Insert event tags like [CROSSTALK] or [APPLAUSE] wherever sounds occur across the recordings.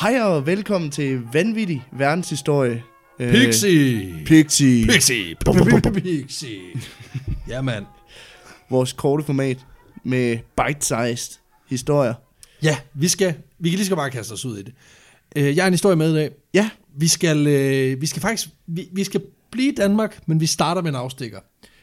Hej og velkommen til Vanvittig Verdenshistorie. Øh, Pixie! Pixie. Pixie! [LAUGHS] Pixie! Ja, mand. Vores korte format med bite-sized historier. Ja, vi skal, vi kan lige godt bare kaste os ud i det. Øh, Jeg har en historie med i dag. Ja, Vi skal, øh, vi skal faktisk, vi, vi skal blive i Danmark, men vi starter med en afstikker.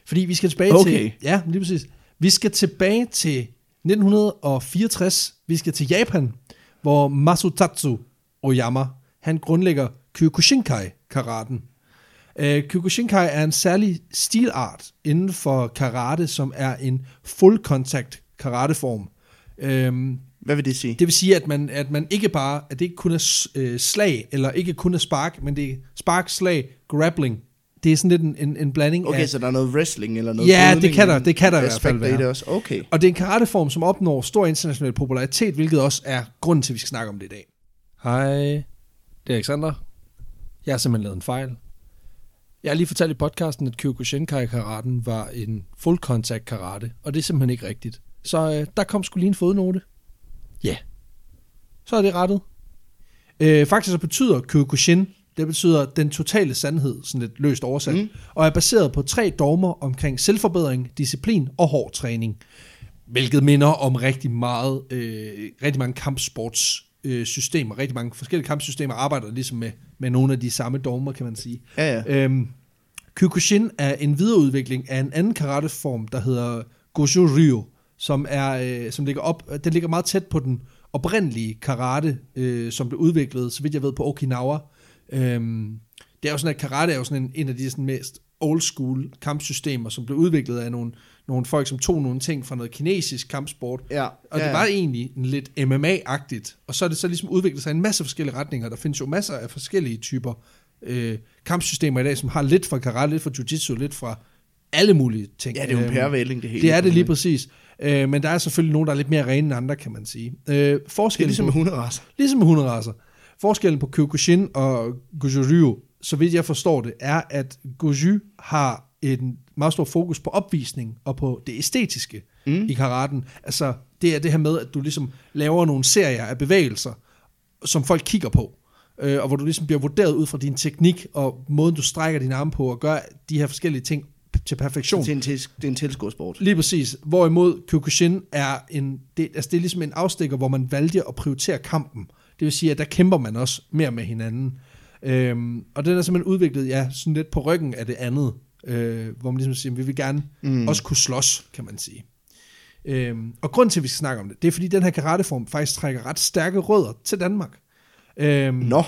Fordi vi skal tilbage Okay. til, ja, lige præcis. Vi skal tilbage til 1964. Vi skal til Japan, hvor Masutatsu Oyama, han grundlægger Kyokushinkai karaten. Uh, Kyokushinkai er en særlig stilart inden for karate, som er en full contact karateform. Um, hvad vil det sige? det vil sige, at man, at man ikke bare, at det ikke kun er øh, slag, eller ikke kun er spark, men det er spark, slag, grappling. Det er sådan lidt en, en, en blanding Okay, af... så der er noget wrestling eller noget Ja, det kan der- det kan der i hvert fald være. det også. Okay. Og det er en karateform, som opnår stor international popularitet, hvilket også er grunden til, at vi skal snakke om det i dag. Hej, det er Alexander. Jeg har simpelthen lavet en fejl. Jeg har lige fortalt i podcasten, at Kyokushinkai-karaten var en full contact karate, og det er simpelthen ikke rigtigt. Så øh, der kom sgu lige en fodnote. Ja. Så er det rettet. Øh, faktisk så betyder Kyokushin, det betyder den totale sandhed, sådan lidt løst oversat, mm. og er baseret på tre dogmer omkring selvforbedring, disciplin og hård træning. Hvilket minder om rigtig meget, øh, rigtig mange kampsports øh, systemer, rigtig mange forskellige kampsystemer arbejder ligesom med, med nogle af de samme dogmer, kan man sige. Ja, ja. Øhm, Kyokushin er en videreudvikling af en anden karateform, der hedder Goju Ryu, som, er, øh, som ligger op, den ligger meget tæt på den oprindelige karate, øh, som blev udviklet, så vidt jeg ved, på Okinawa. Øhm, det er jo sådan, at karate er jo sådan en, en af de sådan mest old school kampsystemer, som blev udviklet af nogle, nogle folk, som tog nogle ting fra noget kinesisk kampsport, ja. og ja, det var egentlig en lidt MMA-agtigt. Og så er det så ligesom udviklet sig i en masse forskellige retninger. Der findes jo masser af forskellige typer øh, kampsystemer i dag, som har lidt fra karate, lidt fra jiu-jitsu, lidt fra alle mulige ting. Ja, det er jo en Øhm, pærevælling, det hele. Det er det lige præcis. Øh, men der er selvfølgelig nogen, der er lidt mere rene end andre, kan man sige. Øh, Det er forskellen ligesom med på, hunderaser. ligesom med hunderaser. Forskellen på Kyokushin og Goju Ryu, så vidt jeg forstår det, er, at Goju har en meget stor fokus på opvisning og på det æstetiske Mm. i karaten. Altså, det er det her med, at du ligesom laver nogle serier af bevægelser, som folk kigger på, øh, og hvor du ligesom bliver vurderet ud fra din teknik og måden, du strækker dine arme på og gør de her forskellige ting til perfektion. Det er en, til, det er en tilskuersport. Lige præcis. Hvorimod Kyokushin er en, det, altså det er ligesom en afstikker, hvor man valgte at prioritere kampen. Det vil sige, at der kæmper man også mere med hinanden. Øhm, og den er simpelthen udviklet, ja, sådan lidt på ryggen af det andet. Øh, hvor man ligesom siger, at vi vil gerne Mm. også kunne slås, kan man sige. Øhm, og grunden til, at vi skal snakke om det, det er fordi, den her karateform faktisk trækker ret stærke rødder til Danmark. Øhm, Nå,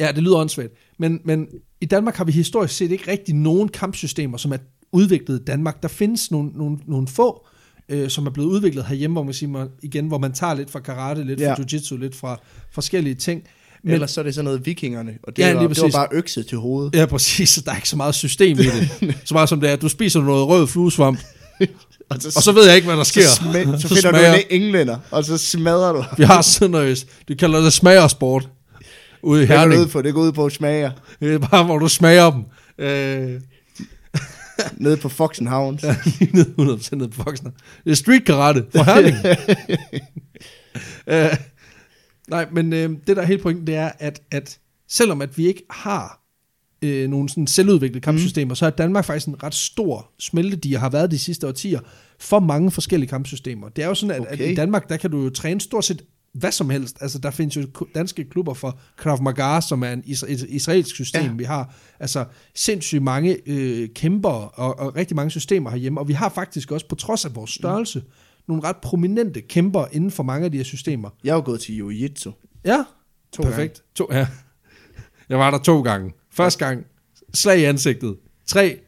Ja, det lyder åndssvagt. Men, men i Danmark har vi historisk set ikke rigtig nogen kampsystemer, som er udviklet i Danmark. Der findes nogle, nogle, nogle få, øh, som er blevet udviklet herhjemme, hvor man siger, man- igen, hvor man tager lidt fra karate, lidt Ja. fra jiu-jitsu, lidt fra forskellige ting. Men ellers så er det sådan noget vikingerne, og det, Ja, var, det var bare økse til hovedet. Ja, præcis. Så [LAUGHS] der er ikke så meget system i det. [LAUGHS] så meget som det er, at du spiser noget rød fluesvamp, [LAUGHS] Og så, og så ved jeg ikke, hvad der sker. så, smæ- så Så finder smager- du en englænder, og så smadrer du. Vi har sådan noget, du kalder det smagersport ude i Det går Herning. ud på, det går ud på at smage Det er bare, hvor du smager dem. Øh, nede på Foxen. Ja, lige ned 100% ned på Foxen. Det er street karate fra Herning. uh, nej, men uh, det der er hele pointen, det er, at, at selvom at vi ikke har uh, nogle sådan selvudviklede kampsystemer, mm. så er Danmark faktisk en ret stor smeltedige, har været de sidste årtier, for mange forskellige kampsystemer. Det er jo sådan, at, okay. at i Danmark, der kan du jo træne stort set hvad som helst. Altså, der findes jo danske klubber for Krav Maga, som er en isra- et israelsk system. Ja. Ja. Vi har altså sindssygt mange øh, kæmper og, og rigtig mange systemer herhjemme. Og vi har faktisk også, på trods af vores størrelse, mm. Nogle ret prominente kæmper inden for mange af de her systemer. Jeg er jo gået til jiu-jitsu. Ja, To perfekt. To, ja. Jeg var der to gange. Første gang, slag i ansigtet. Tre,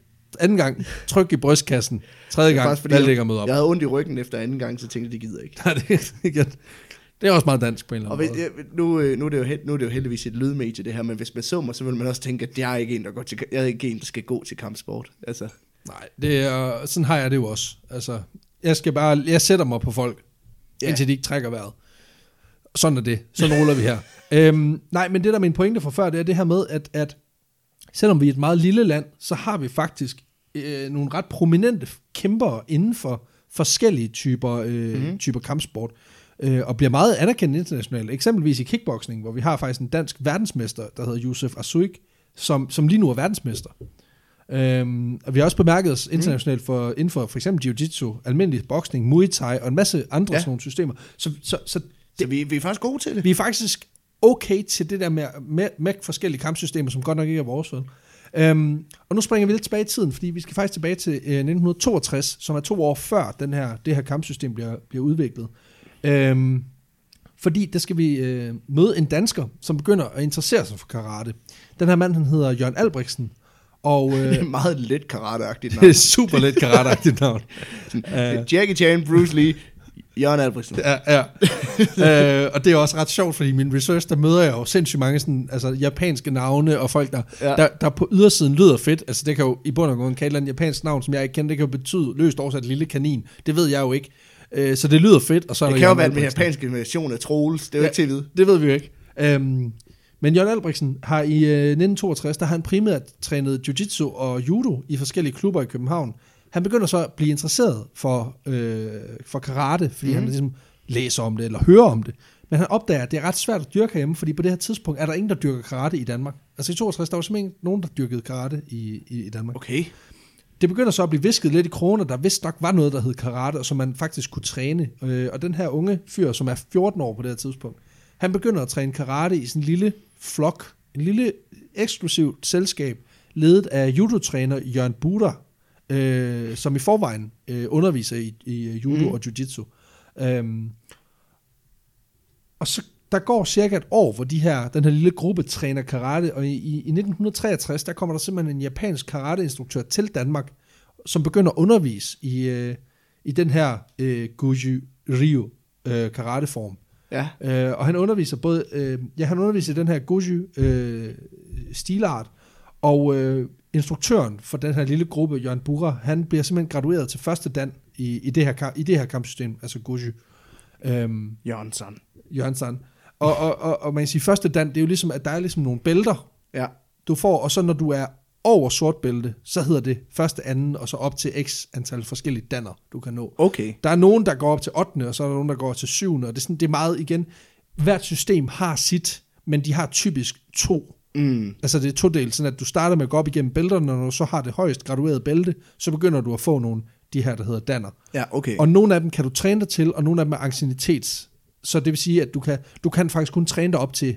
anden gang, tryk i brystkassen. Tredje gang, faktisk, ikke at møde op. Jeg havde ondt i ryggen efter anden gang, så tænkte jeg, det gider ikke. [LAUGHS] Nej, det, igen. det er også meget dansk på en eller Og anden ved, måde. jeg- nu, øh, nu, er det jo, held- nu er det jo heldigvis et lydmedie, det her, men hvis man så mig, så vil man også tænke, at jeg er ikke en, der, går til, jeg er ikke en, der skal gå til kampsport. Altså, Nej, det er, sådan har jeg det jo også. Altså, jeg skal bare, jeg sætter mig på folk, ja. indtil de ikke trækker vejret. Sådan er det. Sådan ruller vi her. [LAUGHS] øhm, nej, men det der er min pointe fra før, det er det her med, at, at selvom vi er et meget lille land, så har vi faktisk øh, nogle ret prominente kæmpere inden for forskellige typer, øh, mm-hmm. typer kampsport. øh, og bliver meget anerkendt internationalt. Eksempelvis i kickboxing, hvor vi har faktisk en dansk verdensmester, der hedder Josef Asuik, som, som lige nu er verdensmester. Øhm, og vi har også bemærket os internationalt for, inden for for eksempel jiu-jitsu, almindelig boksning, muay thai og en masse andre ja. sådan nogle systemer. Så, så, så, det, Så vi, vi er faktisk gode til det. vi er faktisk okay til det der med, med, med forskellige kampsystemer, som godt nok ikke er vores vel. Øhm, og nu springer vi lidt tilbage i tiden, fordi vi skal faktisk tilbage til øh, 1962, som er to år før den her, det her kampsystem bliver, bliver udviklet. Øhm, fordi der skal vi øh, møde en dansker, som begynder at interessere sig for karate. Den her mand, han hedder Jørgen Albrechtsen, og Det [LAUGHS] øh, er meget let karateagtigt det [LAUGHS] navn. er super let karateagtigt navn. [LAUGHS] Uh, Jackie Chan, Bruce Lee, Jørgen Albrechtsen. Ja, ja. øh, og det er også ret sjovt, fordi i min research, der møder jeg jo sindssygt mange sådan, altså, japanske navne, og folk, der, ja. Der, der på ydersiden lyder fedt. Altså det kan jo i bund og grund kalde en japansk navn, som jeg ikke kender, det kan jo betyde løst oversat lille kanin. Det ved jeg jo ikke. Øh, så det lyder fedt. Og så Det kan jo være den japanske version af Troels. Det er jo Ja. ikke til at vide. Det ved vi jo ikke. Øhm, men Jørgen Albrechtsen har i øh, 1962, der har han primært trænet jiu-jitsu og judo i forskellige klubber i København. Han begynder så at blive interesseret for, øh, for karate, fordi mm. han ligesom læser om det eller hører om det. Men han opdager, at det er ret svært at dyrke herhjemme, fordi på det her tidspunkt er der ingen, der dyrker karate i Danmark. Altså i 62, der var simpelthen nogen, der dyrkede karate i, i, i Danmark. Okay. Det begynder så at blive visket lidt i kroner, der vist nok var noget, der hed karate, og som man faktisk kunne træne. Øh, og den her unge fyr, som er 14 år på det her tidspunkt, han begynder at træne karate i sådan en lille flok, en lille eksklusivt selskab, ledet af judotræner Jørgen Buder, øh, som i forvejen øh, underviser i, i judo Mhm. mm. og jiu-jitsu. Øhm, og så der går cirka et år, hvor de her, den her lille gruppe træner karate, og i, i, i 1963, der kommer der simpelthen en japansk karateinstruktør til Danmark, som begynder at undervise i, øh, i den her øh, Goju Ryu øh, karateform. Ja. Øh, og han underviser både, øh, ja, han underviser den her Goju øh, stilart, og øh, instruktøren for den her lille gruppe, Jørgen Bura, han bliver simpelthen gradueret til første dan i, i, det, her, i det her kampsystem, altså Goju. Øhm, Jørgensen. Jørgensen. Og, og, og, og man kan sige, første dan, det er jo ligesom, at der er ligesom nogle bælter, Ja. du får, og så når du er over sort bælte, så hedder det første, anden, og så op til x antal forskellige danner, du kan nå. Okay. Der er nogen, der går op til 8. og så er der nogen, der går til 7. Og det er, sådan, det er meget igen, hvert system har sit, men de har typisk to. Mm. Altså det er to del, sådan at du starter med at gå op igennem bælterne, og når du så har det højst graduerede bælte, så begynder du at få nogle, de her, der hedder danner. Ja, okay. Og nogle af dem kan du træne dig til, og nogle af dem er ancienitets. Så det vil sige, at du kan, du kan faktisk kun træne dig op til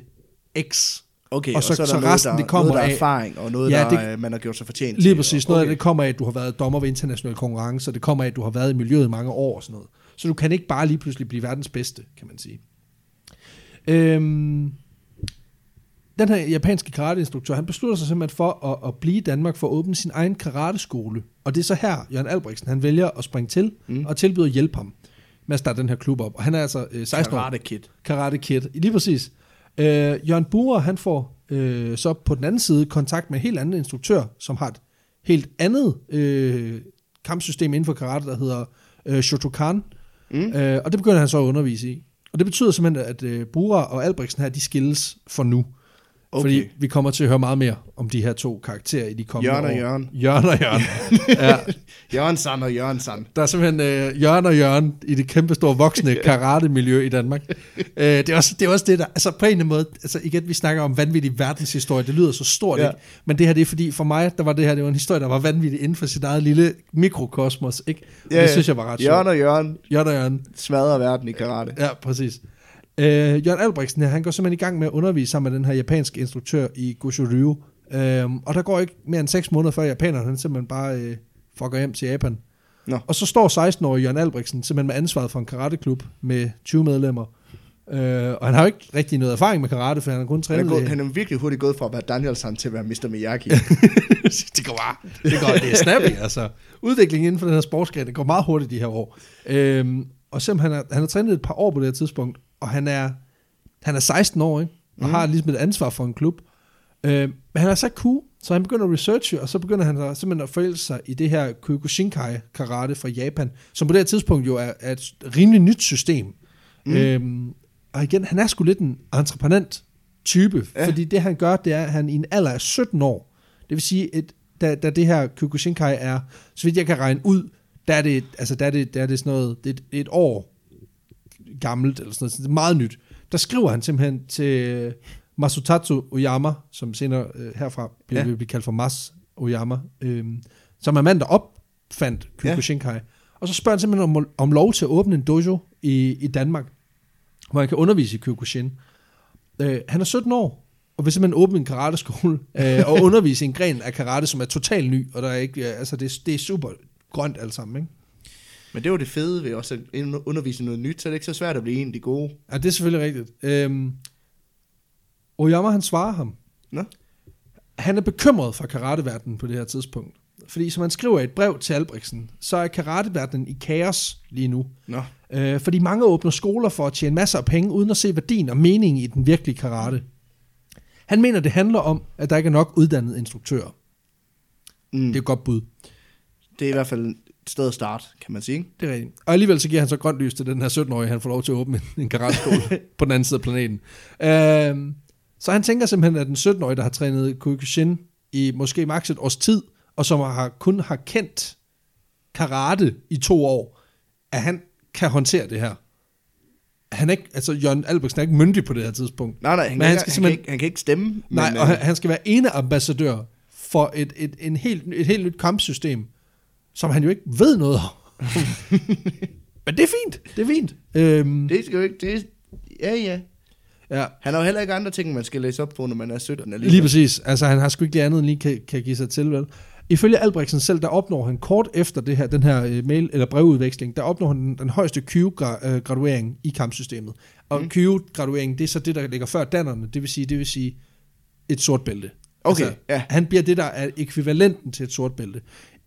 X. okay, og så- er der så noget, resten, der, det kommer noget, der er af- erfaring, og noget, Ja, der det- øh, man har gjort sig fortjent Lige til. præcis. Noget okay. af det kommer af, at du har været dommer ved international konkurrence, og det kommer af, at du har været i miljøet i mange år og sådan noget. Så du kan ikke bare lige pludselig blive verdens bedste, kan man sige. Øhm, den her japanske karateinstruktør, han beslutter sig simpelthen for at, at blive i Danmark for at åbne sin egen karateskole. Og det er så her, Jørgen Albrechtsen, han vælger at springe til mm. og tilbyder at hjælpe ham med at starte den her klub op. Og han er altså øh, 16 år. Karate Kid. Karate Kid. Lige præcis. Øh, Jørgen Bure, han får øh, så på den anden side kontakt med en helt anden instruktør, som har et helt andet øh, kampsystem inden for karate, der hedder øh, Shotokan. Mm. Øh, og det begynder han så at undervise i. Og det betyder simpelthen, at øh, Bure og Albrechtsen her, de skilles for nu. Okay. Fordi vi kommer til at høre meget mere om de her to karakterer i de kommende Jørgen og år. Jørgen. Jørgen og Jørgen. [LAUGHS] ja, Jørgensen og Jørgensen. der er simpelthen øh, Jørgen og Jørgen i det kæmpe store voksne [LAUGHS] karate-miljø i Danmark. øh, det, er også, det er også det, der... Altså på en eller anden måde... Altså igen, vi snakker om vanvittig verdenshistorie. Det lyder så stort, Ja. ja. ikke? Men det her, det er fordi, for mig, der var det her, det var en historie, der var vanvittig inden for sit eget lille mikrokosmos, ikke? Og det synes jeg var ret Jørgen sjovt. og Jørgen Jørgen og Jørgen. smadrer verden i karate. Ja, præcis. Øh, Jørgen Albrechtsen her, han går simpelthen i gang med at undervise sammen med den her japanske instruktør i Goju-Ryu. Øh, og der går ikke mere end 6 måneder før japanerne, han simpelthen bare øh, fucker hjem til Japan. Nå. Og så står 16-årige Jørgen Albrechtsen simpelthen med ansvaret for en karateklub med 20 medlemmer. Øh, og han har jo ikke rigtig noget erfaring med karate, for han har kun Han trænet er, gået, han er virkelig hurtigt gået fra at være Danielson til at være Mr. Miyagi. [LAUGHS] det går bare. Det, går, det er snappy, altså. Udviklingen inden for den her sportsgren, det går meget hurtigt de her år. Øhm, og selvom han har, han har trænet et par år på det her tidspunkt, og han er, han er 16 år, ikke? og mm. har ligesom et ansvar for en klub. Øhm, men han er så cool, så han begynder at researche, og så begynder han så simpelthen at forelske sig i det her Kyokushinkai karate fra Japan, som på det her tidspunkt jo er, er et rimelig nyt system. Mm. Øhm, og igen, han er sgu lidt en entreprenant type, Ja. fordi det han gør, det er, at han i en alder af 17 år, det vil sige, at da, da det her Kyokushinkai er, så vidt jeg kan regne ud, der er det, altså der er det, der er det sådan noget, det er et, et år gammelt, eller sådan noget. Så det er meget nyt. Der skriver han simpelthen til Masutatsu Oyama, som senere øh, herfra bliver, Ja. bliver kaldt for Mas Oyama, øh, som er mand, der opfandt Kyokushinkai. Ja. Og så spørger han simpelthen om, om lov til at åbne en dojo i, i Danmark, hvor han kan undervise i Kyokushin. Øh, han er 17 år, og vil simpelthen åbne en karateskole øh, og [LAUGHS] undervise en gren af karate, som er totalt ny, og der er ikke, ja, altså det, det er super grønt alt sammen, ikke? Men det var det fede ved også at undervise noget nyt, så er det ikke så svært at blive en af de gode. Ja, det er selvfølgelig rigtigt. Øhm, Oyama, han svarer ham. Nå? Han er bekymret for karateverdenen på det her tidspunkt. Fordi som han skriver i et brev til Albrechtsen, så er karateverdenen i kaos lige nu. Nå, Øh, fordi mange åbner skoler for at tjene masser af penge, uden at se værdien og meningen i den virkelige karate. Han mener, det handler om, at der ikke er nok uddannede instruktører. mm. Det er et godt bud. det er i hvert fald sted at starte, kan man sige. Det er rigtigt. Og alligevel så giver han så grønt lys til den her 17-årige, han får lov til at åbne en, karateskole [LAUGHS] på den anden side af planeten. Øhm, så han tænker simpelthen, at den 17-årige, der har trænet Kyokushin i måske maks et års tid, og som har, kun har kendt karate i to år, at han kan håndtere det her. Han er ikke, altså Jørgen Albrechtsen er ikke myndig på det her tidspunkt. Nej, nej, han, Men kan, han ikke, skal han, kan, ikke, han kan ikke stemme. Nej, men, og øh, han, han skal være ene ambassadør for et, et, en helt, et helt nyt kampsystem, som han jo ikke ved noget om. [LAUGHS] Men det er fint, det er fint. Øhm, det skal jo ikke... Det, ja, ja. ja, Han har jo heller ikke andre ting, man skal læse op på, når man er 17 alligevel. lige præcis. Altså, han har sgu ikke det andet, end lige kan, kan give sig til, vel? Ifølge Albrechtsen selv, der opnår han kort efter det her, den her øh, mail- eller brevudveksling, der opnår han den, den højeste Q-graduering i kampsystemet. Og Mm. Q-gradueringen, det er så det, der ligger før dannerne, det vil sige, det vil sige et sort bælte. Okay, ja. Han bliver det, der er ekvivalenten til et sort bælte.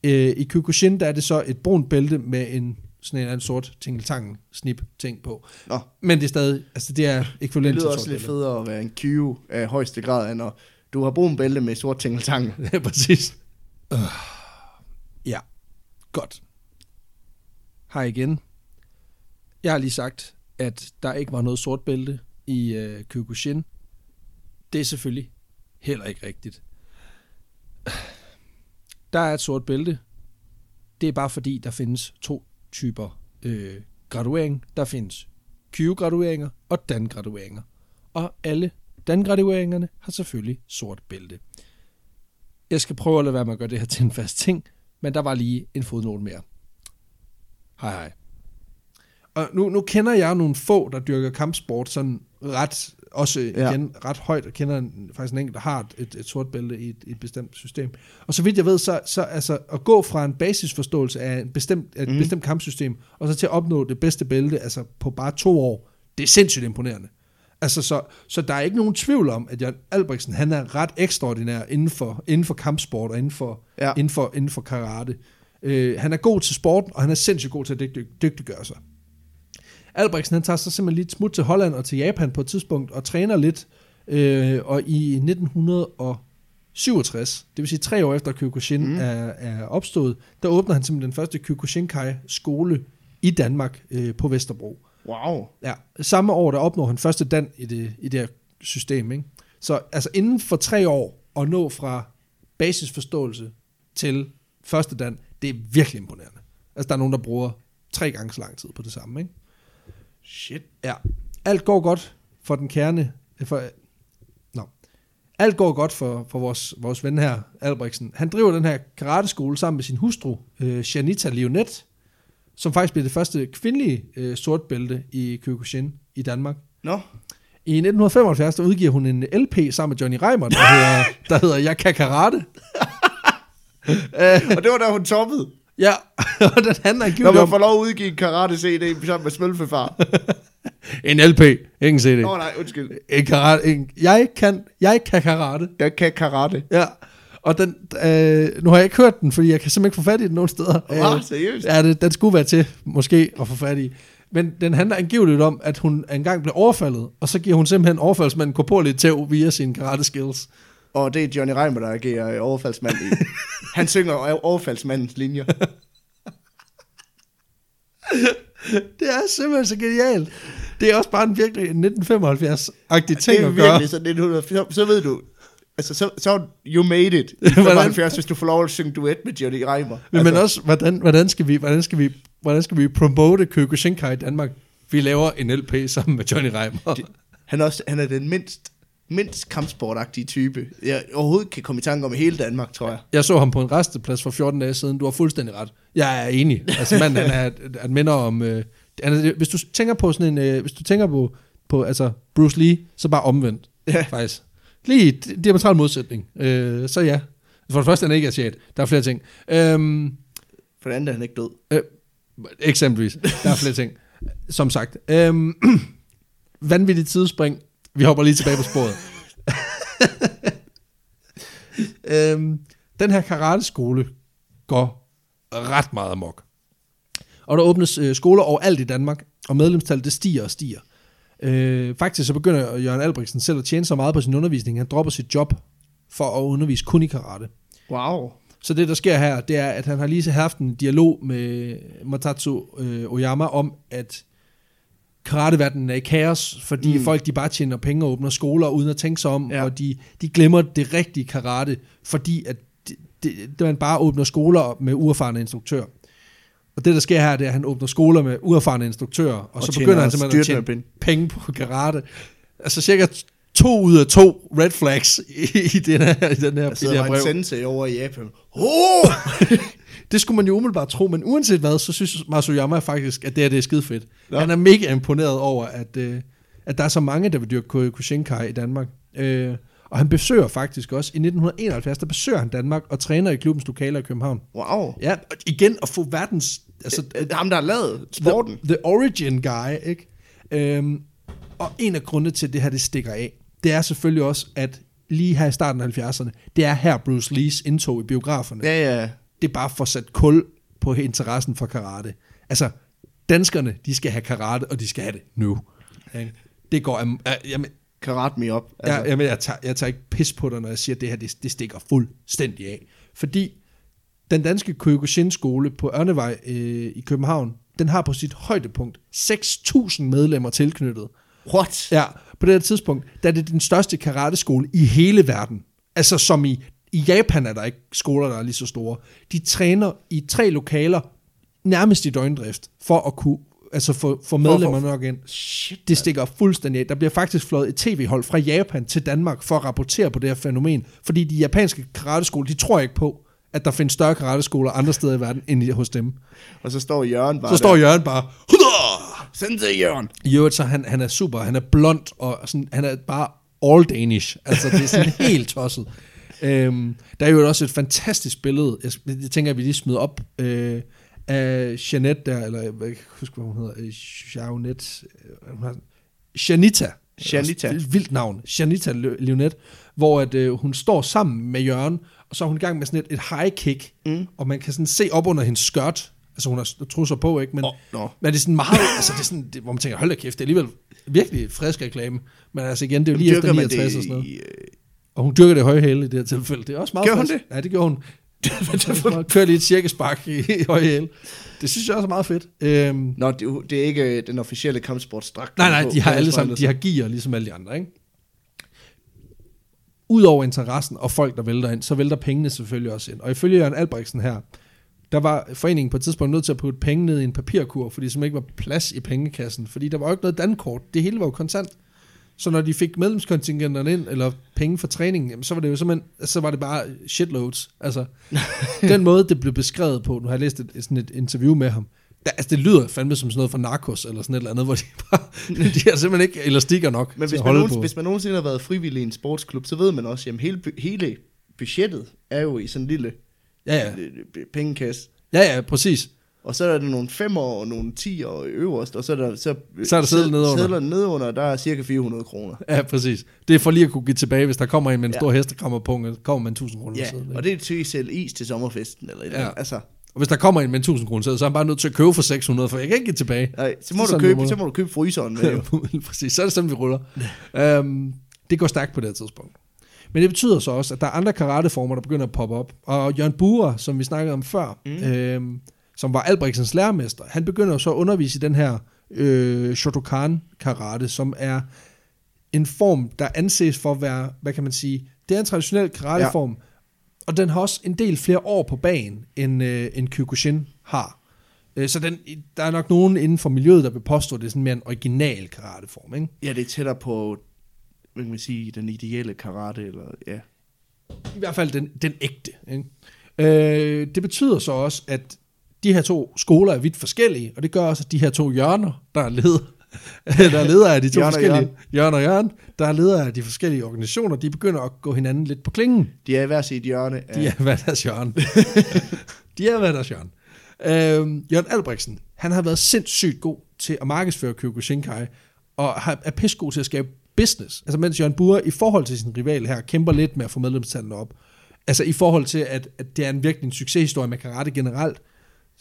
Øh, I Kyokushin, der er det så et brunt bælte med en sådan en eller anden sort tingeltang snip ting på. Nå, Men det er stadig, altså det er det ekvivalent til lyder et også lidt bælte. federe at være en Q af højeste grad, end når du har brun bælte med sort tingeltang. [LAUGHS] Ja, præcis. Uh, ja, godt. Hej igen. Jeg har lige sagt, at der ikke var noget sort bælte i uh, Kyokushin. Det er selvfølgelig heller ikke rigtigt. Der er et sort bælte. Det er bare fordi, der findes to typer øh, graduering. Der findes Q-gradueringer og Dan-gradueringer. Og alle Dan-gradueringerne har selvfølgelig sort bælte. Jeg skal prøve at lade være med at gøre det her til en fast ting, men der var lige en fodnote mere. Hej hej. Og nu, nu kender jeg nogle få, der dyrker kampsport sådan ret, også Ja. igen ret højt, og kender en, faktisk en enkelt, der har et, et, sort bælte i et, et bestemt system. Og så vidt jeg ved, så, så altså, at gå fra en basisforståelse af, en bestemt, af et Mhm. mm. bestemt kampsystem, og så til at opnå det bedste bælte, altså på bare to år, det er sindssygt imponerende. Altså, så, så der er ikke nogen tvivl om, at Jørgen Albrechtsen, han er ret ekstraordinær inden for, inden for kampsport og inden for, Ja. inden for, inden for karate. Øh, han er god til sporten, og han er sindssygt god til at dygtig, dygtiggøre sig. Albrechtsen, han tager så simpelthen lige et smut til Holland og til Japan på et tidspunkt, og træner lidt, øh, og i 1967, det vil sige tre år efter Kyokushin Mm. er, er opstået, der åbner han simpelthen den første Kyokushinkai skole i Danmark øh, på Vesterbro. Wow. Ja, samme år, der opnår han første dan i det, i det her system. Ikke? Så altså inden for tre år at nå fra basisforståelse til første dan, det er virkelig imponerende. Altså der er nogen, der bruger tre gange så lang tid på det samme. Ikke? Shit. Ja, alt går godt for den kerne. For, no. Alt går godt for, for vores, vores ven her, Albrechtsen. Han driver den her karateskole sammen med sin hustru, øh, Janita Leonet, som faktisk blev det første kvindelige øh, sortbælte i Kyokushin i Danmark. Nå, I 1975 der udgiver hun en LP sammen med Johnny Reimer, der hedder, [LAUGHS] der hedder Jeg kan karate. [LAUGHS] og det var da hun toppede. Ja, [LAUGHS] og den handler Når angiveligt man om får lov at udgive en karate-CD sammen med Smølfefar. [LAUGHS] en LP, ingen CD. Nå nej, undskyld. En karate, en, jeg, kan, jeg kan karate. Jeg kan karate. Ja, og den, øh, nu har jeg ikke hørt den, fordi jeg kan simpelthen ikke få fat i den nogen steder. Hva? Øh, Seriøst? Ja, det, den skulle være til, måske, at få fat i. Men den handler angiveligt om, at hun engang blev overfaldet, og så giver hun simpelthen overfaldsmanden korporligt tæv via sine karate skills. Og det er Johnny Reimer, der agerer overfaldsmand i. [LAUGHS] Han synger overfaldsmandens linjer. [LAUGHS] Det er simpelthen så genialt. Det er også bare en virkelig en 1975-agtig ting det er at gøre. virkelig sådan 1900, så, så ved du, altså så, så you made it [LAUGHS] Hvordan? 75, hvis du får lov at synge duet med Johnny Reimer. Men, altså, men også, hvordan, hvordan, skal vi, hvordan, skal vi, hvordan skal vi promote Kyokushinkai i Danmark? Vi laver en LP sammen med Johnny Reimer. Det, han, er også, han er den mindst, mindst kampsportagtige type, jeg overhovedet kan komme i tanke om i hele Danmark, tror jeg. Jeg så ham på en resteplads for 14 dage siden. Du har fuldstændig ret. Jeg er enig. Altså manden, han er, han minder om... Øh, han er, hvis du tænker på sådan en... Øh, hvis du tænker på, på altså Bruce Lee, så bare omvendt. Ja. Faktisk. Lige diametral modsætning. Øh, så ja. For det første er han ikke asiat. Der er flere ting. Øhm, For det andet er han ikke død. Øh, eksempelvis. Der er flere ting. Som sagt. Øhm, [CLEARS THROAT] vanvittigt tidsspring. Vi hopper lige tilbage på sporet. [LAUGHS] øhm, den her karate-skole går ret meget amok. Og der åbnes øh, skoler overalt i Danmark, og medlemstallet det stiger og stiger. Øh, faktisk så begynder Jørgen Albrechtsen selv at tjene så meget på sin undervisning, han dropper sit job for at undervise kun i karate. Wow. Så det, der sker her, det er, at han har lige haft en dialog med Matatsu øh, Oyama om, at karateverdenen er i kaos, fordi Mm. folk de bare tjener penge og åbner skoler uden at tænke sig om, Ja. og de, de glemmer det rigtige karate, fordi at det, det, man bare åbner skoler med uerfarne instruktører. Og det, der sker her, det er, at han åbner skoler med uerfarne instruktører, og, og så begynder han simpelthen at tjene penge. penge på karate. Altså cirka to ud af to red flags i, i den her, i den her, Der i det her brev. sensei over i Japan. [LAUGHS] Oh! Det skulle man jo umiddelbart tro, men uanset hvad, så synes Masuyama faktisk, at det her det er skide fedt. Ja. Han er mega imponeret over, at, øh, at der er så mange, der vil dyrke Kushinkai i Danmark. Øh, og han besøger faktisk også, i 1971, der besøger han Danmark og træner i klubbens lokaler i København. Wow. Ja, og igen at få verdens, altså Det er ham, der har lavet sporten. The, the origin guy, ikke? Øhm, og en af grundene til, at det her det stikker af, det er selvfølgelig også, at lige her i starten af 70'erne, det er her Bruce Lees indtog i biograferne Ja, ja. Det er bare for at sætte kul på interessen for karate. Altså, danskerne, de skal have karate, og de skal have det nu. Det går... am- Jamen, Karat me op. altså. jeg, jamen, jeg, tager, jeg tager ikke pis på dig, når jeg siger, at det her det, det stikker fuldstændig af. Fordi den danske Kyokushin-skole på Ørnevej øh, i København, den har på sit højdepunkt 6.000 medlemmer tilknyttet. What? Ja, på det her tidspunkt, der er det den største karateskole i hele verden. Altså som i, i Japan er der ikke skoler, der er lige så store. De træner i tre lokaler, nærmest i døgndrift, for at kunne altså få, få medlemmer nok ind. Shit. Det stikker fuldstændig af. Der bliver faktisk flået et tv-hold fra Japan til Danmark for at rapportere på det her fænomen. Fordi de japanske karateskoler, de tror ikke på, at der findes større karateskoler andre steder i verden end i- hos dem. Og så står Jørgen bare Så står Jørgen bare, der. Sensei Jørgen. i øvrigt, så han, han er super, han er blond, og sådan, han er bare all Danish. Altså, det er sådan [LAUGHS] helt tosset. Øhm, der er jo også et fantastisk billede, jeg, jeg tænker, at vi lige smider op, øh, af Jeanette der, eller jeg kan ikke huske, hvad hun hedder, øh, Jeanette, øh, Janita. Janita. Det er et vildt navn. Janita Le- Leonet, hvor at, øh, hun står sammen med Jørgen, og så er hun i gang med sådan et, et high kick, Mm. og man kan sådan se op under hendes skørt, altså hun har trusser på, ikke? Men, Åh, nå. men det er sådan meget, altså det er sådan, det, hvor man tænker, hold da kæft, det er alligevel virkelig frisk reklame. Men altså igen, det er jo lige Dyrker efter man 69 det og sådan noget. Og hun dyrker det høje hæle i det her tilfælde. Det er også meget Gjorde hun frisk. Ja, det gjorde hun. [LAUGHS] kører lige et cirkespark i, i høje hæle. Det synes jeg også er meget fedt. Øhm, Nå, det, er det er ikke øh, den officielle kampsportsdragt. nej, nej, de har alle sammen, de har gear, ligesom alle de andre, ikke? Udover interessen og folk, der vælter ind, så vælter pengene selvfølgelig også ind. Og ifølge Jørgen Albrechtsen her, der var foreningen på et tidspunkt nødt til at putte penge ned i en papirkur, fordi der ikke var plads i pengekassen. Fordi der var jo ikke noget dankort. Det hele var jo kontant. Så når de fik medlemskontingenterne ind, eller penge for træningen, jamen, så var det jo simpelthen, så var det bare shitloads. Altså, [LAUGHS] den måde, det blev beskrevet på, nu har jeg læst et, sådan et interview med ham, der, altså, det lyder fandme som sådan noget fra Narcos, eller sådan et eller andet, hvor de [LAUGHS] bare, de har simpelthen ikke elastikker nok Men til hvis at man, holde nogen, hvis man nogensinde har været frivillig i en sportsklub, så ved man også, at hele, hele budgettet er jo i sådan en lille Ja, ja, pengekasse. ja, ja, præcis. Og så er der nogle 5 år og nogle 10 år øverst, og så er der, så, Så er der sedler nedenunder. Sedler nedenunder, der er cirka 400 kroner. Ja, præcis. Det er for lige at kunne give tilbage, hvis der kommer en med en Ja. stor hestekrammer på, kommer en 1000 kroner. Ja, ikke? og det er til at sælge is til sommerfesten. Eller Ja. Altså, Og hvis der kommer en med en 1000 kroner, så er han bare nødt til at købe for 600, for jeg kan ikke give tilbage. nej, så, må er du købe, det må- så må du købe fryseren med. Jo. [LAUGHS] Præcis, så er det sådan, vi ruller. um, det går stærkt på det her tidspunkt. Men det betyder så også, at der er andre karateformer, der begynder at poppe op. Og Jørgen Bure, som vi snakkede om før, mm. øhm, som var Albrechtsens lærermester, han begynder så at undervise i den her øh, Shotokan karate, som er en form, der anses for at være, hvad kan man sige, det er en traditionel karateform, ja. og den har også en del flere år på bagen, end, øh, end Kyokushin har. Øh, så den, der er nok nogen inden for miljøet, der vil påstå, at det er sådan mere en original karateform, ikke? Ja, det er tættere på, hvad kan man sige, den ideelle karate, eller ja. I hvert fald den, den ægte. Ikke? Øh, det betyder så også, at de her to skoler er vidt forskellige, og det gør også, at de her to hjørner, der er leder, [LAUGHS] der er ledere af de to Jørgen forskellige, Jørgen. Jørgen og Jørgen, der er ledere af de forskellige organisationer, de begynder at gå hinanden lidt på klingen. De er hver sit hjørne af... De er hver deres hjørne. [LAUGHS] de er hver deres hjørne. Øhm, Jørgen Albrechtsen, han har været sindssygt god til at markedsføre Kyokushinkai, og er pissegod til at skabe business. Altså mens Jørgen Bure i forhold til sin rival her, kæmper lidt med at få medlemstallene op. Altså i forhold til, at, at det er en virkelig en succeshistorie med karate generelt,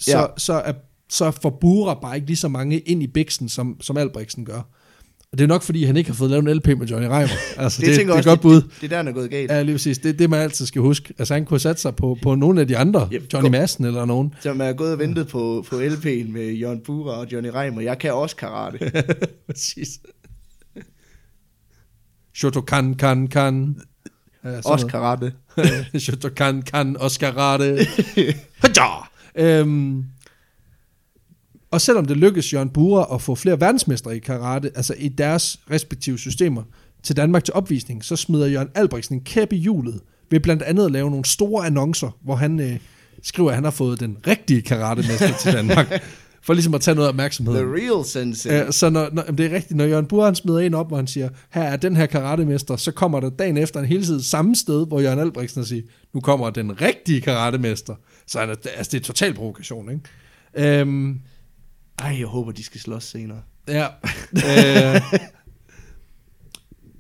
så, Ja. så, er, så får Bure bare ikke lige så mange ind i biksen, som, som Albrechtsen gør. Og det er nok, fordi han ikke har fået lavet en LP med Johnny Reimer. [LAUGHS] Altså, det, det, det er et godt bud. Det, det er der, den er gået galt. Ja, lige præcis. Det er det, man altid skal huske. Altså, han kunne sat sig på, på nogle af de andre. Yep. Johnny Madsen eller nogen. Som er gået og ventet på, på LP'en med Jørgen Bura og Johnny Reimer. Jeg kan også karate. [LAUGHS] præcis. Shotokan, kan, kan. Ja, også karate. [LAUGHS] noget. Shotokan, kan, Oscarate. Haja! Øhm, og selvom det lykkedes Jørgen Bure at få flere verdensmestre i karate, altså i deres respektive systemer, til Danmark til opvisning, så smider Jørgen Albrechtsen en kæp i hjulet ved blandt andet at lave nogle store annoncer, hvor han øh, skriver, at han har fået den rigtige karatemester til Danmark, [LAUGHS] for ligesom at tage noget opmærksomhed. The real sensei. Ja, så når, når, det er rigtigt, når Jørgen Bure han smider en op, hvor han siger, her er den her karatemester, så kommer der dagen efter en hele tiden samme sted, hvor Jørgen Albrechtsen siger, nu kommer den rigtige karatemester. Så han er, altså, det er total provokation, ikke? Øhm, Ej, jeg håber, de skal slås senere. ja. [LAUGHS] øh,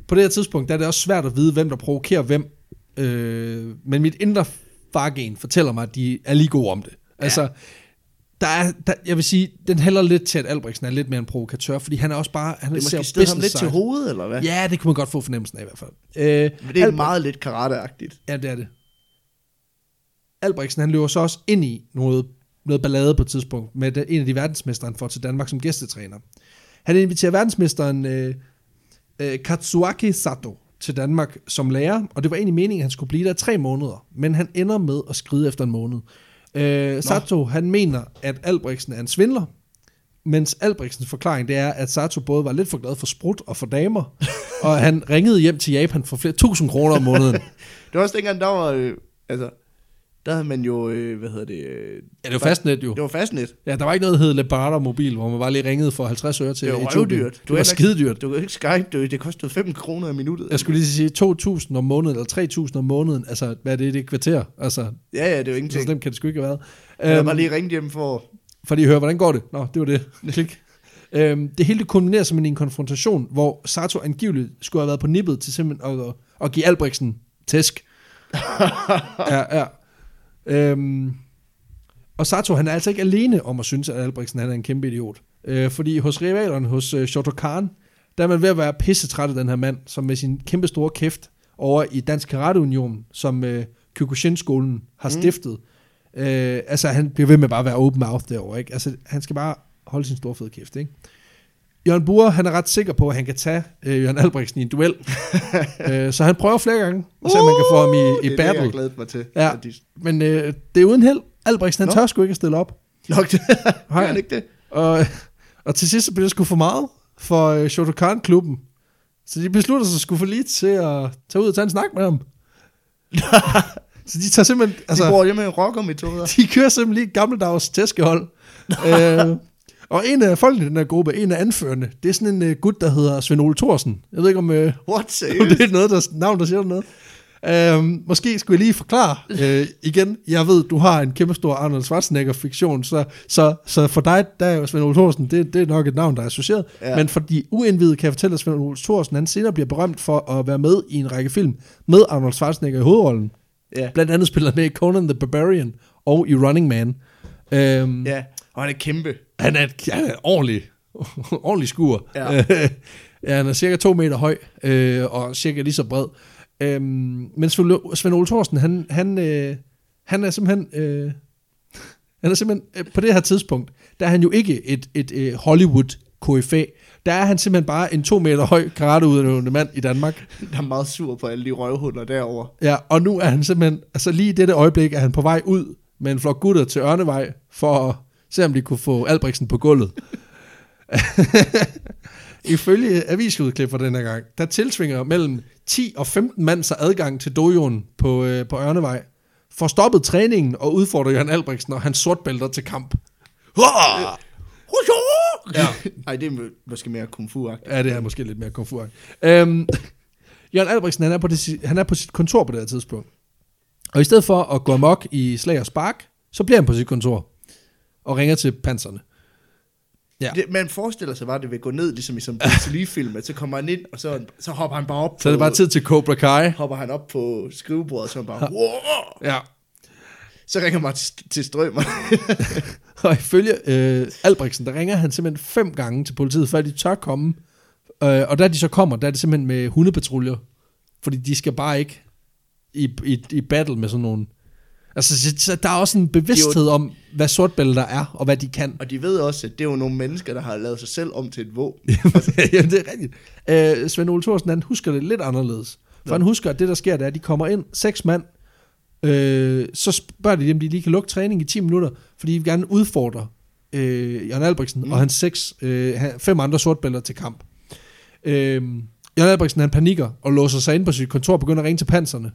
på det her tidspunkt, der er det også svært at vide, hvem der provokerer hvem. Øh, men mit indre fargen fortæller mig, at de er lige gode om det. Altså, der er, der, jeg vil sige, den hælder lidt til, at Albrechtsen er lidt mere en provokatør, fordi han er også bare... Han Det er måske stedet ham lidt til hovedet, eller hvad? Ja, det kunne man godt få fornemmelsen af i hvert fald. Øh, Men det er Albrecht- meget lidt karateagtigt. Ja, det er det. Albrechtsen, han løber så også ind i noget, noget ballade på et tidspunkt, med den, en af de verdensmestre, han får til Danmark som gæstetræner. Han inviterer verdensmesteren øh, øh, Katsuaki Sato til Danmark som lærer, og det var egentlig meningen, at han skulle blive der tre måneder, men han ender med at skride efter en måned. Øh, Sato, han mener, at Albrechtsen er en svindler, mens Albrechtsens forklaring, det er, at Sato både var lidt for glad for sprut og for damer, [LAUGHS] og han ringede hjem til Japan for flere tusind kroner om måneden. [LAUGHS] Det var også dengang, der var... Øh, altså, der havde man jo... Øh, hvad hedder det? Øh, Ja, det var fastnet jo. det var fastnet. Ja, der var ikke noget, der hed Lebarter Mobil, hvor man bare lige ringede for 50 øre til Det var røvdyrt. Det var heller skide dyrt. ikke- Du kan ikke Skype, det, det kostede 5 kroner i minuttet. Jeg skulle lige sige 2.000 om måneden, eller 3.000 om måneden. Altså, hvad er det, det er kvarter? Altså, Ja, ja, det er jo så ingenting. slemt kan det sgu ikke have været. Jeg Øhm, var lige ringet hjem for... for lige at høre, hvordan går det? Nå, det var det. Klik. øhm, det hele det kulminerer som en konfrontation, hvor Sato angiveligt skulle have været på nippet til simpelthen at, at give Albrechtsen tæsk. [LAUGHS] ja, ja. Øhm, og Sato, han er altså ikke alene om at synes, at Albrechtsen han er en kæmpe idiot. Øh, fordi hos rivalerne, hos øh, Shotokan, der er man ved at være pissetræt af den her mand, som med sin kæmpe store kæft over i Dansk Karate Union, som øh, Kyokushin-skolen har Mm. stiftet. Øh, altså, han bliver ved med bare at være open mouth derovre, ikke? Altså, han skal bare holde sin store fede kæft, ikke? Jørgen Bure, han er ret sikker på, at han kan tage øh, Jørgen Albrechtsen i en duel. [LAUGHS] øh, så han prøver flere gange, og se om man kan få ham i, i det battle. det, jeg glæder mig til. Ja. De- Men øh, det er uden held. Albrechtsen, han Nå. tør sgu ikke at stille op. Nok [LAUGHS] det. Har Gør han ikke det? Og, og til sidst så bliver det sgu for meget for øh, Shotokan-klubben. Så de beslutter sig sgu for lige til at tage ud og tage en snak med ham. [LAUGHS] så de tager simpelthen... Altså, de bruger hjemme rockermetoder. de kører simpelthen lige et gammeldags tæskehold. øh, og en af folkene i den her gruppe, en af anførende, det er sådan en uh, gut, der hedder Svend Ole Thorsen. Jeg ved ikke, om, uh, What, [LAUGHS] om det er noget, der, navn, der siger noget. Øhm, måske skulle jeg lige forklare øh, igen. Jeg ved, du har en kæmpe stor Arnold Schwarzenegger-fiktion, så, så, så for dig, der er jo Svend Ole Thorsen, det, det er nok et navn, der er associeret. Ja. Men for de uindvidede kan jeg fortælle, at Svend Ole Thorsen, han senere bliver berømt for at være med i en række film med Arnold Schwarzenegger i hovedrollen. Ja. Blandt andet spiller han med i Conan the Barbarian og i Running Man. Øhm, ja, og han er kæmpe. han er, et- han er en ordentlig, [LAUGHS] ordentlig skur. Ja. [LAUGHS] ja, han er cirka to meter høj, øh, og cirka lige så bred. Øhm, men Svend Ole Thorsen, han, han, øh, han er simpelthen... Øh, [LAUGHS] han er simpelthen, øh, på det her tidspunkt, der er han jo ikke et, et øh, hollywood KFA. Der er han simpelthen bare en to meter høj karateudøvende mand i Danmark. Der er meget sur på alle de røvhuller derovre. Ja, og nu er han simpelthen, altså lige i dette øjeblik er han på vej ud med en flok gutter til Ørnevej for at Se om de kunne få Albrechtsen på gulvet. [LAUGHS] Ifølge avisudklip for den her gang, der tiltvinger mellem 10 og 15 mand sig adgang til dojoen på, øh, på Ørnevej. Får stoppet træningen og udfordrer Jørgen Albrechtsen og hans sortbælter til kamp. Ja. Ej, det er må- måske mere kung fu -agtigt. Ja, det er måske lidt mere komfort. Øhm, Jørgen Albrechtsen, han er, på det, han er på sit kontor på det her tidspunkt. Og i stedet for at gå amok i slag og spark, så bliver han på sit kontor og ringer til panserne. Ja. Det, man forestiller sig bare, at det vil gå ned, ligesom i sådan en Bruce Lee-film, at så kommer han ind, og så, så hopper han bare op Så er det på, bare tid til Cobra Kai. hopper han op på skrivebordet, og så han bare, wow! Ja. Så ringer man til, til strømmer. [LAUGHS] Og ifølge øh, Albrechtsen, der ringer han simpelthen fem gange til politiet, før de tør komme. Øh, og da de så kommer, der er det simpelthen med hundepatruljer. Fordi de skal bare ikke i, i, i battle med sådan nogen. Altså, så, der er også en bevidsthed om, hvad sortbælter er, og hvad de kan. og de ved også, at det er jo nogle mennesker, der har lavet sig selv om til et våben. [LAUGHS] Jamen, det er rigtigt. Øh, Svend Ole Thorsen, han husker det lidt anderledes. For Nå. han husker, at det, der sker, det er, at de kommer ind, seks mand, øh, så spørger de dem, de lige kan lukke træning i 10 minutter, fordi de vil gerne udfordre øh, Jørgen Albrechtsen mm. og hans seks, øh, fem andre sortbælter til kamp. Øh, Jørgen Albrechtsen, han panikker og låser sig ind på sit kontor og begynder at ringe til panserne.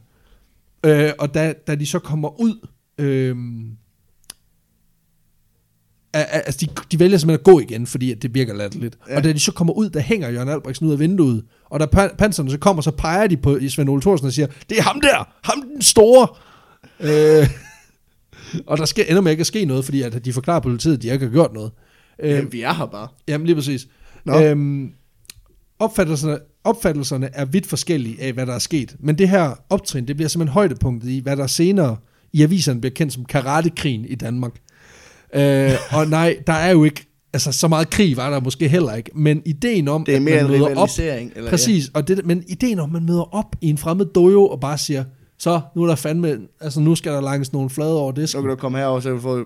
Øh, og da, da de så kommer ud, øh, al- al- altså de, de vælger simpelthen at gå igen, fordi at det virker latterligt. Ja. Og da de så kommer ud, der hænger Jørgen Albrechtsen ud af vinduet, og da pa- panserne så kommer, så peger de på Svend Ole Thorsen og siger, det er ham der, ham den store. øh, og der sker, ender med ikke at ske noget, fordi at de forklarer politiet, at de ikke har gjort noget. Øh, Jamen, vi er her bare. Jamen lige præcis. Nå. Øhm, opfattelserne, opfattelserne er vidt forskellige af, hvad der er sket. Men det her optrin, det bliver simpelthen højdepunktet i, hvad der senere i aviserne bliver kendt som karatekrigen i Danmark. Øh, og nej, der er jo ikke, altså så meget krig var der måske heller ikke, men ideen om, Det er at mere man en møder op. Eller, præcis, og det, men ideen om, at man møder op i en fremmed dojo og bare siger, så nu er der fandme, altså nu skal der langes nogle flade over det. Ja. Så kan du komme herover, så kan du få...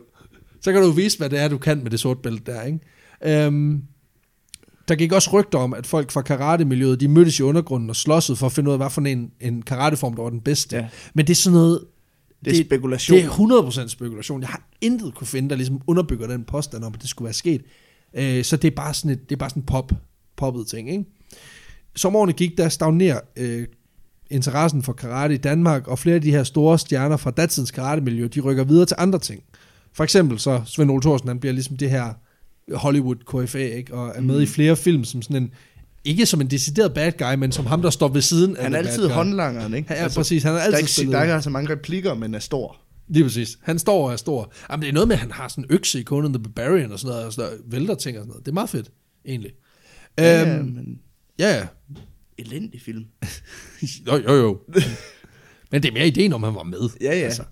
Så kan du vise, hvad det er, du kan med det sorte bælte der, ikke? Øhm, der gik også rygter om, at folk fra karate-miljøet, de mødtes i undergrunden og slåssede for at finde ud af, hvad for en, en karateform, der var den bedste. Ja. Men det er sådan noget... Det er spekulation. Det er 100% spekulation. Jeg har intet kunne finde, der ligesom underbygger den påstand om, at det skulle være sket. Øh, så det er bare sådan et, det er bare sådan pop, poppet ting, ikke? Som årene gik, der stagnerer øh, interessen for karate i Danmark, og flere af de her store stjerner fra datidens karate-miljø, de rykker videre til andre ting. For eksempel så Svend Ole Thorsen, han bliver ligesom det her Hollywood KFA, ikke? og er med Mm. i flere film som sådan en, ikke som en decideret bad guy, men som ham, der står ved siden af Han er altid håndlangeren, ikke? Han er, altså, præcis, han er der, er altid ikke, spillet. der er ikke så mange replikker, men er stor. Lige præcis. Han står og er stor. Jamen, det er noget med, at han har sådan en økse i Conan the Barbarian og sådan noget, og sådan noget, vælter ting og sådan noget. Det er meget fedt, egentlig. Ja, Øhm, men ja, ja. elendig film. [LAUGHS] Jo, jo, jo. Men det er mere ideen om, han var med. Ja, ja. Altså.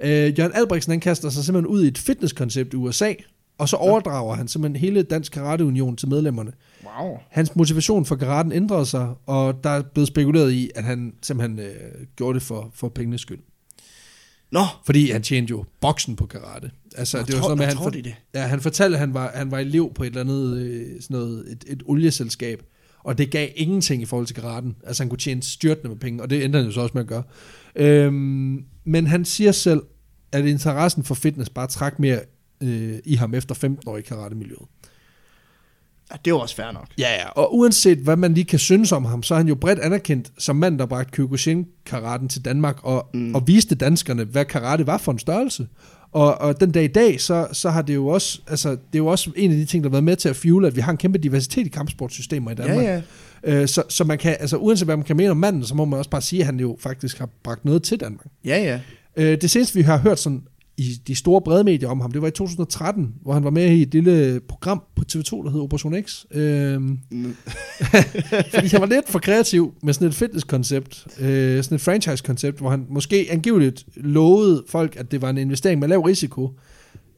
Øh, Jørgen Albrechtsen, han kaster sig simpelthen ud i et fitnesskoncept i USA, og så overdrager han simpelthen hele Dansk Karate Union til medlemmerne. Wow. Hans motivation for karaten ændrede sig, og der er blevet spekuleret i, at han simpelthen øh, gjorde det for, for pengenes skyld. Nå, Fordi han tjente jo boksen på karate. Altså, Nå, det var sådan nå, han, for, de det? ja, han fortalte, at han var, han var elev på et eller andet, øh, sådan noget, et, et olieselskab, og det gav ingenting i forhold til karaten. Altså, han kunne tjene styrtende med penge, og det endte han jo så også med at gøre. Øhm, men han siger selv, at interessen for fitness bare trak mere øh, i ham efter 15 år i karate-miljøet. Ja, det er jo også fair nok. Ja, ja, og uanset hvad man lige kan synes om ham, så er han jo bredt anerkendt som mand, der bragte Kyokushin-karaten til Danmark, og, mm. og viste danskerne, hvad karate var for en størrelse. Og, og den dag i dag, så, så har det jo også, altså, det er jo også en af de ting, der har været med til at fuel, at vi har en kæmpe diversitet i kampsportsystemer i Danmark. Ja, ja. Øh, så, så man kan, altså uanset hvad man kan mene om manden, så må man også bare sige, at han jo faktisk har bragt noget til Danmark. Ja, ja. Øh, det seneste, vi har hørt sådan i de store brede medier om ham, det var i 2013, hvor han var med i et lille program på TV2, der hed Operation X. Øh, Mm. [LAUGHS] fordi han var lidt for kreativ med sådan et fitnesskoncept, øh, sådan et franchise-koncept, hvor han måske angiveligt lovede folk, at det var en investering med lav risiko,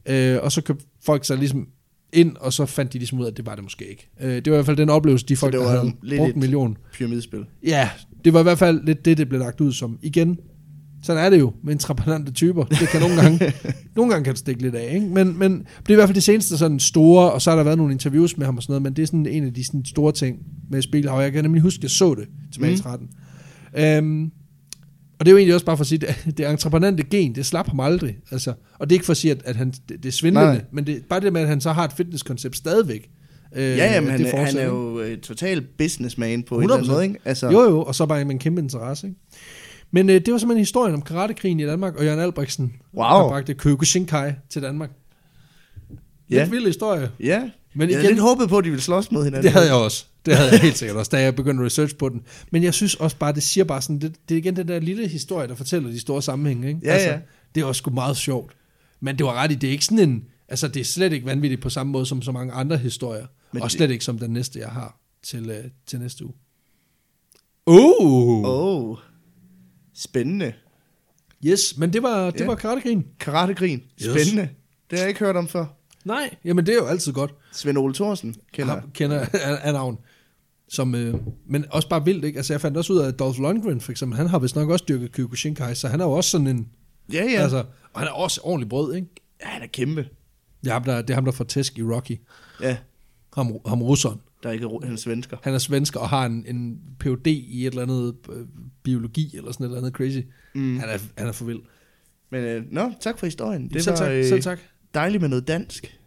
øh, og så købte folk sig ligesom ind, og så fandt de ligesom ud af, at det var det måske ikke. Øh, det var i hvert fald den oplevelse, de folk, det der var havde lidt brugt et- en million. Pyramidespil. Ja, det var i hvert fald lidt det, det blev lagt ud som. Igen, sådan er det jo med intraprenante typer. Det kan nogle gange, [LAUGHS] nogle gange kan det stikke lidt af, ikke? Men, men det er i hvert fald det seneste sådan store, og så har der været nogle interviews med ham og sådan noget, men det er sådan en af de sådan store ting med Spiegelhauer. Jeg kan nemlig huske, at jeg så det tilbage i Mm. 13. Øhm, Og det er jo egentlig også bare for at sige, at det entreprenante gen, det slap ham aldrig. Altså, og det er ikke for at sige, at, at han, det, det er svindlende, Nej. men det bare det med, at han så har et fitnesskoncept stadigvæk. Øh, Ja, jamen, han, han er jo øh, total businessman på en eller anden 100%. måde, ikke? Altså, Jo, jo, og så bare med en kæmpe interesse. Ikke? Men øh, det var simpelthen historien om karatekrigen i Danmark, og Jørgen Albrechtsen Wow. har bragt Kyokushinkai til Danmark. Ja. Lidt vild historie. Ja, Men jeg havde lidt håbet på, at de ville slås mod hinanden. det havde jeg også. Det havde jeg helt sikkert også, da jeg begyndte at research på den. Men jeg synes også bare, det siger bare sådan, det, det er igen den der lille historie, der fortæller de store sammenhænge. Ikke? Altså, Ja, ja. Det er også sgu meget sjovt. Men det var ret i, det er ikke sådan en, altså det er slet ikke vanvittigt på samme måde som så mange andre historier. Men og det- slet ikke som den næste, jeg har til, øh, til næste uge. Uh. Åh, oh, spændende. Yes, men det var, det Ja. var. Karategrin, Yes. spændende. Det har jeg ikke hørt om før. Nej, jamen det er jo altid godt. Svend Ole Thorsen kender jeg. Kender af, navn. Som, øh, men også bare vildt, ikke? Altså jeg fandt også ud af, at Dolph Lundgren for eksempel, han har vist nok også dyrket Kyokushinkai, så han er jo også sådan en, Ja, ja. ja. altså, og han er også ordentlig brød, ikke? ja, han er kæmpe. Det er ham, der, det er ham, der får tæsk i Rocky. Ja, Ham, ham russeren. Der er ikke han er svensker. Han er svensker og har en, en Ph.D. i et eller andet øh, biologi, eller sådan et eller andet crazy. Mm. Han, er, han er for vild. Men øh, nå, tak for historien. Det selv var tak, øh, selv tak. dejligt med noget dansk.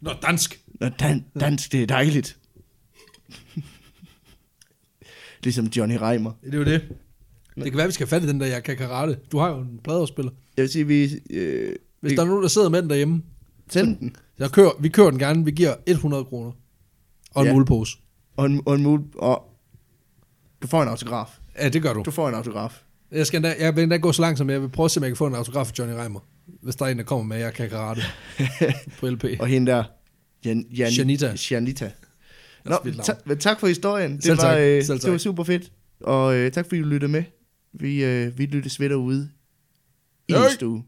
Nå, dansk. Nå, dan- dansk, det er dejligt. [LAUGHS] ligesom Johnny Reimer. Det er jo det. Det kan være, vi skal have fat i den der, jeg kan karate. Du har jo en pladeafspiller. Jeg vil sige, vi... Øh, Hvis vi der er nogen, der sidder med den derhjemme, tænd den. så kører, vi kører den gerne. Vi giver 100 kroner. Og en Ja. mulepose. Og en, og en mul... Og du får en autograf. Ja, det gør du. Du får en autograf. Jeg, skal endda, jeg vil endda gå så langt, som jeg vil prøve at se, om jeg kan få en autograf af Johnny Reimer. Hvis der er en, der kommer med, jeg kan karate [LAUGHS] på LP. Og hende der... Jan, Jan, Janita. Janita. Nå, ta- tak for historien. Det Selv var, tak. øh, Selv det var super fedt. Og øh, tak fordi du lyttede med. Vi, øh, vi lyttes ved derude i Hej. næste uge.